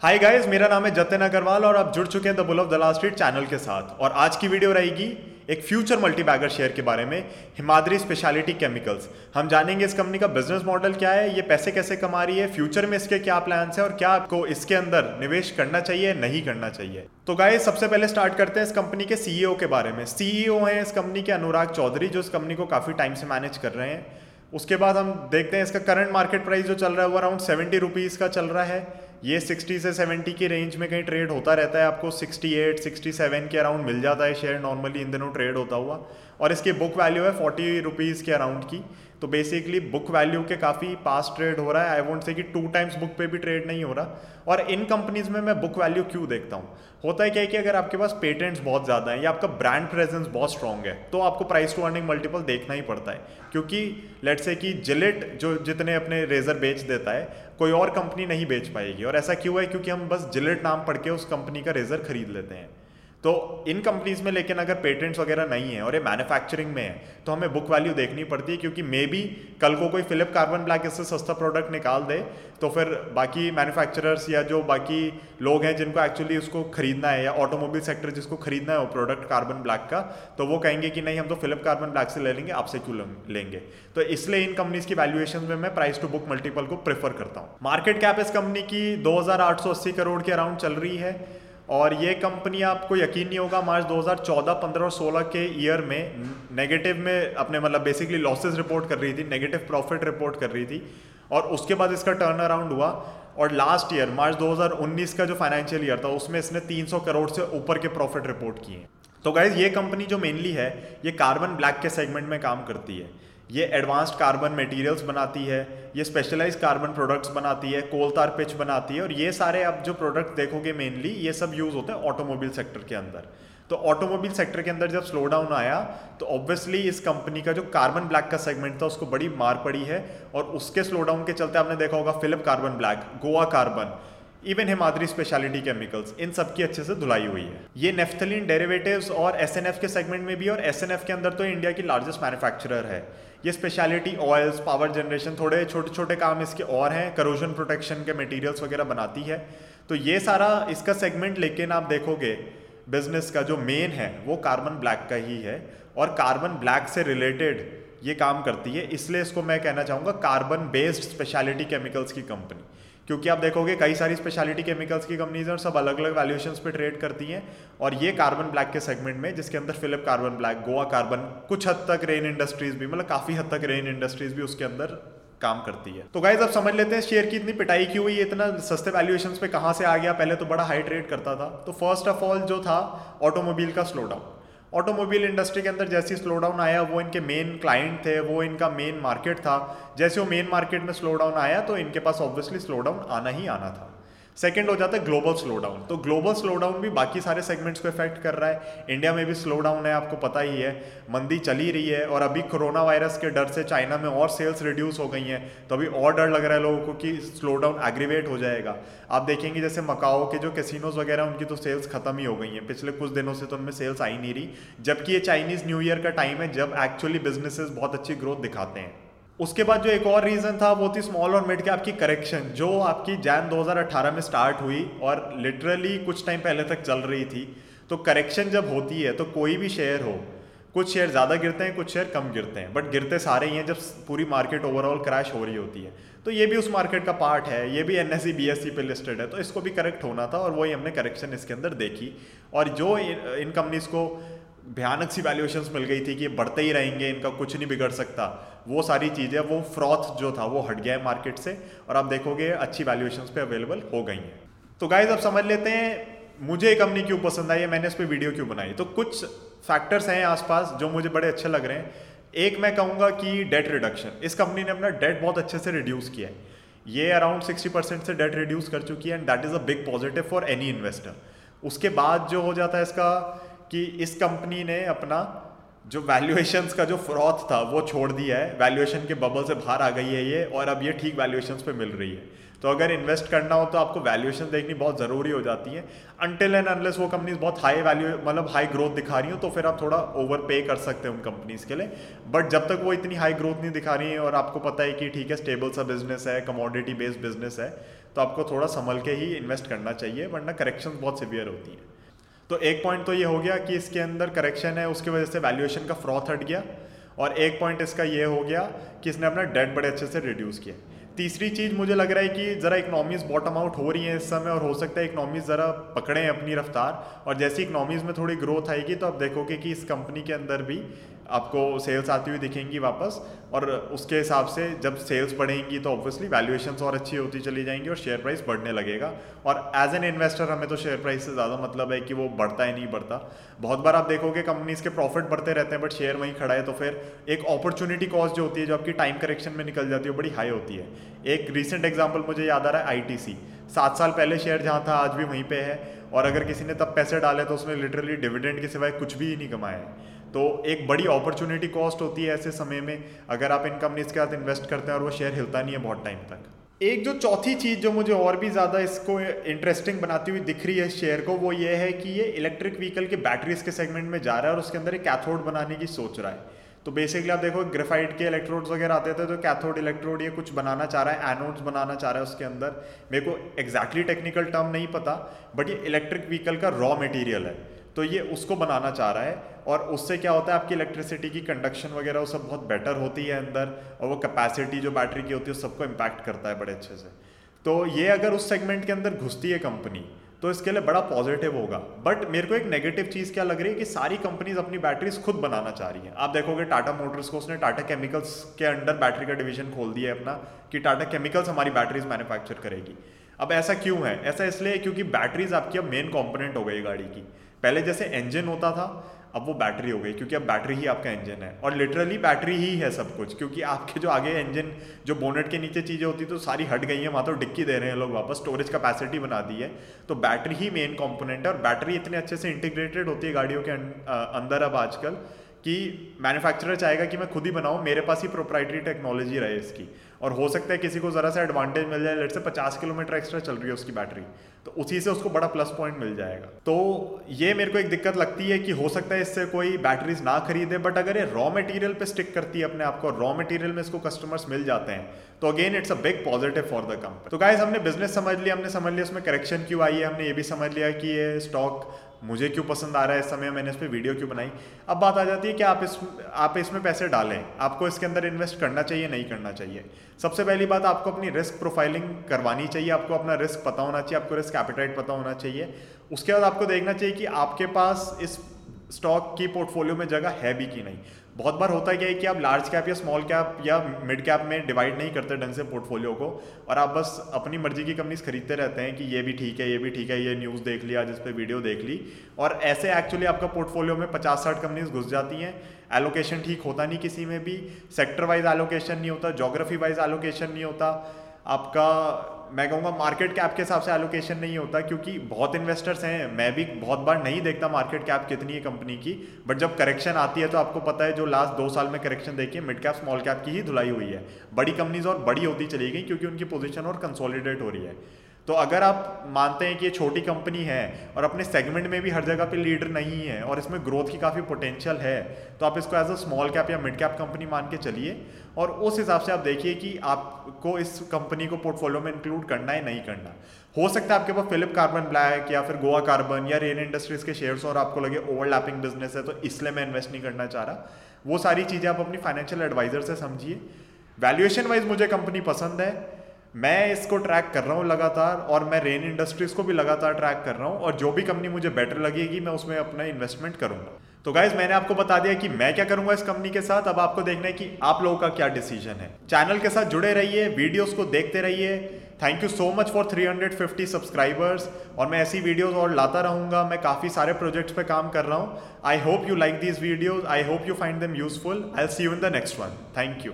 Hi guys मेरा नाम है जतिन अग्रवाल और आप जुड़ चुके हैं the bull of Dalal street channel के साथ। और आज की वीडियो रहेगी एक फ्यूचर मल्टीबैगर शेयर के बारे में, हिमाद्री स्पेशलिटी केमिकल्स हम जानेंगे इस कंपनी का बिज़नेस मॉडल क्या है, ये पैसे कैसे कमा रही है फ्यूचर में इसके क्या प्लान्स हैं और क्या आपको इसके अंदर निवेश करना चाहिए नहीं करना चाहिए। तो गाइस सबसे पहले स्टार्ट करते हैं इस कंपनी के सीईओ के बारे में। सीईओ हैं इस कंपनी के अनुराग चौधरी, जो इस कंपनी को काफ़ी टाइम से मैनेज कर रहे हैं। उसके बाद हम देखते हैं इसका करंट मार्केट प्राइस जो चल रहा है, वो अराउंड सेवेंटी रुपीज़ का चल रहा है। ये 60 से 70 की रेंज में कहीं ट्रेड होता रहता है आपको 68, 67 के अराउंड मिल जाता है शेयर नॉर्मली इन दिनों ट्रेड होता हुआ। और इसकी बुक वैल्यू है फोर्टी रुपीज़ के अराउंड की। तो बेसिकली बुक वैल्यू के काफ़ी पास ट्रेड हो रहा है। आई वोंट से कि टू टाइम्स बुक पे भी ट्रेड नहीं हो रहा। और इन कंपनीज़ में मैं बुक वैल्यू क्यों देखता हूँ? होता है क्या है कि अगर आपके पास पेटेंट्स बहुत ज़्यादा हैं या आपका ब्रांड प्रेजेंस बहुत स्ट्रॉन्ग है तो आपको प्राइस टू अर्निंग मल्टीपल देखना ही पड़ता है। क्योंकि लेट से कि जिलेट जो जितने अपने रेजर बेच देता है, कोई और कंपनी नहीं बेच पाएगी। और ऐसा क्यों है? क्योंकि हम बस जिलेट नाम पढ़ के उस कंपनी का रेजर खरीद लेते हैं। तो इन कंपनीज़ में लेकिन अगर पेटेंट्स वगैरह नहीं है और ये मैन्युफैक्चरिंग में है तो हमें बुक वैल्यू देखनी पड़ती है क्योंकि मे बी कल को कोई फिलिप कार्बन ब्लैक इससे सस्ता प्रोडक्ट निकाल दे तो फिर बाकी मैन्युफैक्चरर्स या जो बाकी लोग हैं जिनको एक्चुअली उसको खरीदना है या ऑटोमोबाइल सेक्टर जिसको खरीदना है वो प्रोडक्ट कार्बन ब्लैक का तो वो कहेंगे कि नहीं, हम तो फिलिप कार्बन ब्लैक से ले लेंगे, आपसे क्यों लेंगे? तो इसलिए इन कंपनीज़ की वैल्यूएशन में मैं प्राइस टू बुक मल्टीपल को प्रेफर करता हूँ। मार्केट कैप इस कंपनी की दो हज़ार आठ सौ अस्सी करोड़ के अराउंड चल रही है। और ये कंपनी आपको यकीन नहीं होगा मार्च 2014, 15 और 16 के ईयर में नेगेटिव में अपने मतलब बेसिकली लॉसेस रिपोर्ट कर रही थी नेगेटिव प्रॉफिट रिपोर्ट कर रही थी और उसके बाद इसका टर्न अराउंड हुआ और लास्ट ईयर मार्च 2019 का जो फाइनेंशियल ईयर था उसमें इसने 300 करोड़ से ऊपर के प्रॉफिट रिपोर्ट किए तो गाइज़ ये कंपनी जो मेनली है ये कार्बन ब्लैक के सेगमेंट में काम करती है। ये एडवांस्ड कार्बन मटेरियल्स बनाती है, ये स्पेशलाइज कार्बन प्रोडक्ट्स बनाती है कोल तार पिच बनाती है और ये सारे अब जो प्रोडक्ट देखोगे मेनली ये सब यूज़ होते हैं ऑटोमोबाइल सेक्टर के अंदर। तो ऑटोमोबाइल सेक्टर के अंदर जब स्लो डाउन आया तो ऑब्वियसली इस कंपनी का जो कार्बन ब्लैक का सेगमेंट था, उसको बड़ी मार पड़ी है और उसके स्लो डाउन के चलते आपने देखा होगा Phillips carbon black Goa carbon even Himadri speciality chemicals इन सब की अच्छे से धुलाई हुई है। ये नेफ्थलिन डेरिवेटिव्स और एसएनएफ के सेगमेंट में भी और एसएनएफ के अंदर तो इंडिया की लार्जेस्ट मैन्युफैक्चरर है। ये स्पेशलिटी ऑयल्स पावर जनरेशन थोड़े छोटे छोटे काम इसके और हैं। करोजन प्रोटेक्शन के मटेरियल्स वगैरह बनाती है। तो ये सारा इसका सेगमेंट लेकिन आप देखोगे बिज़नेस का जो मेन है, वो कार्बन ब्लैक का ही है। और कार्बन ब्लैक से रिलेटेड ये काम करती है। इसलिए इसको मैं कहना चाहूँगा कार्बन बेस्ड स्पेशलिटी केमिकल्स की कंपनी क्योंकि आप देखोगे कई सारी स्पेशलिटी केमिकल्स की कंपनीज़ हैं और सब अलग अलग वैल्यूएशंस पे ट्रेड करती हैं। और ये कार्बन ब्लैक के सेगमेंट में, जिसके अंदर Philip carbon black Goa carbon कुछ हद तक रेन इंडस्ट्रीज़ भी मतलब काफ़ी हद तक रेन इंडस्ट्रीज़ भी उसके अंदर काम करती है। तो गाइज़ अब समझ लेते हैं शेयर की इतनी पिटाई क्यों हुई इतना सस्ते वैल्यूएशन पे कहाँ से आ गया। पहले तो बड़ा हाई ट्रेड करता था। तो फ़र्स्ट ऑफ़ ऑल जो था ऑटोमोबाइल का स्लो डाउन ऑटोमोबाइल इंडस्ट्री के अंदर जैसे स्लो डाउन आया, वो इनके मेन क्लाइंट थे, वो इनका मेन मार्केट था। जैसे वो मेन मार्केट में स्लो डाउन आया तो इनके पास ऑब्वियसली स्लो डाउन आना ही आना था। सेकेंड हो जाता है ग्लोबल स्लो डाउन तो ग्लोबल स्लो डाउन भी बाकी सारे सेगमेंट्स को इफ़ेक्ट कर रहा है. इंडिया में भी स्लो डाउन है, आपको पता ही है. मंदी चली रही है और अभी कोरोना वायरस के डर से चाइना में और सेल्स रिड्यूस हो गई हैं तो अभी और डर लग रहा है लोगों को कि स्लो डाउन एग्रीवेट हो जाएगा. आप देखेंगे जैसे मकाओ के जो कैसीनोज वगैरह उनकी तो सेल्स खत्म ही हो गई हैं. पिछले कुछ दिनों से तो उनमें सेल्स आई नहीं रही. जबकि ये चाइनीज़ न्यू ईयर का टाइम है, जब एक्चुअली बिजनेसेस बहुत अच्छी ग्रोथ दिखाते हैं. उसके बाद जो एक और रीज़न था, वो थी स्मॉल और मिड कैप की करेक्शन जो आपकी जैन 2018 में स्टार्ट हुई और लिटरली कुछ टाइम पहले तक चल रही थी। तो करेक्शन जब होती है तो कोई भी शेयर हो, कुछ शेयर ज़्यादा गिरते हैं, कुछ शेयर कम गिरते हैं। बट गिरते सारे ही हैं जब पूरी मार्केट ओवरऑल क्रैश हो रही होती है। तो ये भी उस मार्केट का पार्ट है, ये भी एन एस सी पे लिस्टेड है। तो इसको भी करेक्ट होना था और वही हमने करेक्शन इसके अंदर देखी। और जो इन कंपनीज़ को भयानक सी वैल्यूएशंस मिल गई थी कि ये बढ़ते ही रहेंगे, इनका कुछ नहीं बिगड़ सकता। वो सारी चीज़ें, वो फ्रॉथ जो था, वो हट गया है मार्केट से, और आप देखोगे अच्छी वैल्यूएशंस पे अवेलेबल हो गई हैं। तो गाइज़ आप समझ लेते हैं, मुझे कंपनी क्यों पसंद आई है, मैंने इस पर वीडियो क्यों बनाई? तो कुछ फैक्टर्स हैं आसपास जो मुझे बड़े अच्छे लग रहे हैं। एक मैं कहूँगा कि डेट रिडक्शन इस कंपनी ने अपना डेट बहुत अच्छे से रिड्यूस किया है। ये अराउंड सिक्सटी परसेंट से डेट रिड्यूस कर चुकी है and that is a big positive for any investor उसके बाद जो हो जाता है इसका कि इस कंपनी ने अपना जो वैल्यूएशन का जो फ्रॉथ था, वो छोड़ दिया है। वैल्यूएशन के बबल से बाहर आ गई है ये, और अब ये ठीक वैल्यूएशन पे मिल रही है। तो अगर इन्वेस्ट करना हो तो आपको वैल्यूएशन देखनी बहुत ज़रूरी हो जाती है। अनटिल एंड अनलेस वो कंपनीज़ बहुत हाई वैल्यू मतलब हाई ग्रोथ दिखा रही हो तो फिर आप थोड़ा ओवर पे कर सकते हैं उन कंपनीज़ के लिए। बट जब तक वो इतनी हाई ग्रोथ नहीं दिखा रही है, और आपको पता है कि ठीक है स्टेबल सा बिज़नेस है कमोडिटी बेस्ड बिज़नेस है तो आपको थोड़ा संभल के ही इन्वेस्ट करना चाहिए, वरना करेक्शन बहुत सिवियर होती हैं। तो एक पॉइंट तो ये हो गया कि इसके अंदर करेक्शन है, उसकी वजह से वैल्यूएशन का फ्रॉथ हट गया और एक पॉइंट इसका ये हो गया कि इसने अपना डेट बड़े अच्छे से रिड्यूस किया। तीसरी चीज़ मुझे लग रहा है कि ज़रा इकनॉमीज़ बॉटम आउट हो रही हैं इस समय और हो सकता है इकनॉमीज़ ज़रा पकड़ें अपनी रफ्तार। और जैसी इकनॉमीज़ में थोड़ी ग्रोथ आएगी तो आप देखोगे कि इस कंपनी के अंदर भी आपको सेल्स आती हुई दिखेंगी वापस, और उसके हिसाब से जब सेल्स बढ़ेंगी तो ऑब्वियसली वैल्यूएशन और अच्छी होती चली जाएँगी और शेयर प्राइस बढ़ने लगेगा। और एज एन इन्वेस्टर हमें तो शेयर प्राइस से ज़्यादा मतलब है कि वो बढ़ता है नहीं बढ़ता। बहुत बार आप देखोगे कंपनीज़ के प्रॉफिट बढ़ते रहते हैं बट शेयर वहीं खड़ा है तो फिर एक अपॉर्चुनिटी कॉस्ट जो होती है, जो आपकी टाइम करेक्शन में निकल जाती है बड़ी हाई होती है। एक रिसेंट एग्ज़ाम्पल मुझे याद आ रहा है आई सात साल पहले शेयर जहाँ था, आज भी वहीं पर है। और अगर किसी ने तब पैसे डाले तो उसने लिटरली डिविडेंड के सिवाय कुछ भी नहीं कमाया है। तो एक बड़ी अपॉर्चुनिटी कॉस्ट होती है ऐसे समय में, अगर आप इन कंपनीज़ के साथ इन्वेस्ट करते हैं और वो शेयर हिलता नहीं है बहुत टाइम तक। एक जो चौथी चीज़ जो मुझे और भी ज़्यादा इसको इंटरेस्टिंग बनाती हुई दिख रही है शेयर को, वो ये है कि ये इलेक्ट्रिक व्हीकल के बैटरीज के सेगमेंट में जा रहा है और उसके अंदर एक कैथोड बनाने की सोच रहा है। तो बेसिकली आप देखो ग्रेफाइट के इलेक्ट्रोड्स वगैरह आते थे तो कैथोड इलेक्ट्रोड ये कुछ बनाना चाह रहा है एनोड्स बनाना चाह रहा है उसके अंदर। मेरे को एग्जैक्टली टेक्निकल टर्म नहीं पता बट ये इलेक्ट्रिक व्हीकल का रॉ मटेरियल है। तो ये उसको बनाना चाह रहा है और उससे क्या होता है, आपकी इलेक्ट्रिसिटी की कंडक्शन वगैरह वो सब बहुत बेटर होती है अंदर और वो कैपेसिटी जो बैटरी की होती है, सबको इम्पैक्ट करता है बड़े अच्छे से। तो ये अगर उस सेगमेंट के अंदर घुसती है कंपनी तो इसके लिए बड़ा पॉजिटिव होगा। बट मेरे को एक नेगेटिव चीज़ क्या लग रही है कि सारी कंपनीज़ अपनी बैटरीज खुद बनाना चाह रही हैं। आप देखोगे टाटा मोटर्स को उसने टाटा केमिकल्स के अंडर बैटरी का डिवीज़न खोल दिया है अपना, कि टाटा केमिकल्स हमारी बैटरीज मैन्युफैक्चर करेगी। अब ऐसा क्यों है? ऐसा इसलिए क्योंकि बैटरीज आपकी अब मेन कॉम्पोनेंट हो गई गाड़ी की। पहले जैसे इंजन होता था अब वो बैटरी हो गई क्योंकि अब बैटरी ही आपका इंजन है। और लिटरली बैटरी ही है सब कुछ क्योंकि आपके जो आगे इंजन जो बोनेट के नीचे चीज़ें होती तो सारी हट गई हैं वहाँ तो डिक्की दे रहे हैं लोग वापस स्टोरेज कैपेसिटी बना दी है। तो बैटरी ही मेन कंपोनेंट है और बैटरी इतने अच्छे से इंटीग्रेटेड होती है गाड़ियों के अं, अंदर अब आजकल कि मैन्युफैक्चरर चाहेगा कि मैं खुद ही बनाऊँ मेरे पास ही प्रोप्राइटरी टेक्नोलॉजी रहे इसकी। और हो सकता है किसी को ज़रा सा एडवांटेज मिल जाए लेट से पचास किलोमीटर एक्स्ट्रा चल रही है उसकी बैटरी तो उसी से उसको बड़ा प्लस पॉइंट मिल जाएगा। तो ये मेरे को एक दिक्कत लगती है कि हो सकता है इससे कोई बैटरीज ना खरीदे बट अगर ये रॉ मटेरियल पे स्टिक करती है अपने आप को रॉ मटेरियल में इसको कस्टमर्स मिल जाते हैं तो again it's a big positive for the company तो गाइज़ हमने बिज़नेस समझ लिया हमने समझ लिया उसमें करेक्शन क्यों आई है? हमने ये भी समझ लिया कि ये स्टॉक मुझे क्यों पसंद आ रहा है इस समय मैंने इस पर वीडियो क्यों बनाई? अब बात आ जाती है कि आप इस, आप इसमें पैसे डालें। आपको इसके अंदर इन्वेस्ट करना चाहिए, नहीं करना चाहिए। सबसे पहली बात, आपको अपनी रिस्क प्रोफाइलिंग करवानी चाहिए। आपको अपना रिस्क पता होना चाहिए, आपको रिस्क एपिटाइट पता होना चाहिए। उसके बाद आपको देखना चाहिए कि आपके पास इस स्टॉक की पोर्टफोलियो में जगह है भी कि नहीं। बहुत बार होता क्या है कि आप लार्ज कैप या स्मॉल कैप या मिड कैप में डिवाइड नहीं करते ढंग से पोर्टफोलियो को, और आप बस अपनी मर्ज़ी की कंपनीज़ खरीदते रहते हैं कि ये भी ठीक है, ये भी ठीक है, ये न्यूज़ देख लिया, जिस पर वीडियो देख ली, और ऐसे एक्चुअली आपका पोर्टफोलियो में पचास साठ कंपनीज़ घुस जाती हैं। एलोकेशन ठीक होता नहीं किसी में भी सेक्टर वाइज एलोकेशन नहीं होता जोग्राफी वाइज एलोकेशन नहीं होता, आपका मैं कहूँगा मार्केट कैप के हिसाब से एलोकेशन नहीं होता क्योंकि बहुत इन्वेस्टर्स हैं। मैं भी बहुत बार नहीं देखता मार्केट कैप कितनी है कंपनी की। बट जब करेक्शन आती है तो आपको पता है जो लास्ट दो साल में करेक्शन देखिए मिड कैप स्मॉल कैप की ही धुलाई हुई है। बड़ी कंपनीज़ और बड़ी होती चली गई क्योंकि उनकी पोजिशन और कंसोलिडेट हो रही है। तो अगर आप मानते हैं कि ये छोटी कंपनी है और अपने सेगमेंट में भी हर जगह पे लीडर नहीं है और इसमें ग्रोथ की काफ़ी पोटेंशियल है तो आप इसको एज अ स्मॉल कैप या मिड कैप कंपनी मान के चलिए। और उस हिसाब से आप देखिए कि आपको इस कंपनी को पोर्टफोलियो में इंक्लूड करना है, नहीं करना। हो सकता है आपके पास फिलिप कार्बन ब्लैक या फिर गोवा कार्बन या रेन इंडस्ट्रीज़ के शेयर्स और आपको लगे ओवरलैपिंग बिज़नेस है तो इसलिए मैं इन्वेस्ट नहीं करना चाह रहा। वो सारी चीज़ें आप अपनी फाइनेंशियल एडवाइजर से समझिए। वैल्यूएशन वाइज मुझे कंपनी पसंद है। मैं इसको ट्रैक कर रहा हूँ लगातार और मैं रेन इंडस्ट्रीज़ को भी लगातार ट्रैक कर रहा हूँ और जो भी कंपनी मुझे बेटर लगेगी, मैं उसमें अपना इन्वेस्टमेंट करूँगा। तो गाइज़ मैंने आपको बता दिया कि मैं क्या करूँगा इस कंपनी के साथ। अब आपको देखना है कि आप लोगों का क्या डिसीज़न है। चैनल के साथ जुड़े रहिए वीडियोस को देखते रहिए। Thank you so much for 350 subscribers और मैं ऐसी वीडियोस और लाता रहूँगा। मैं काफ़ी सारे प्रोजेक्ट्स पे काम कर रहा हूँ। I hope you like these videos I hope you find them useful I see you in the next one thank you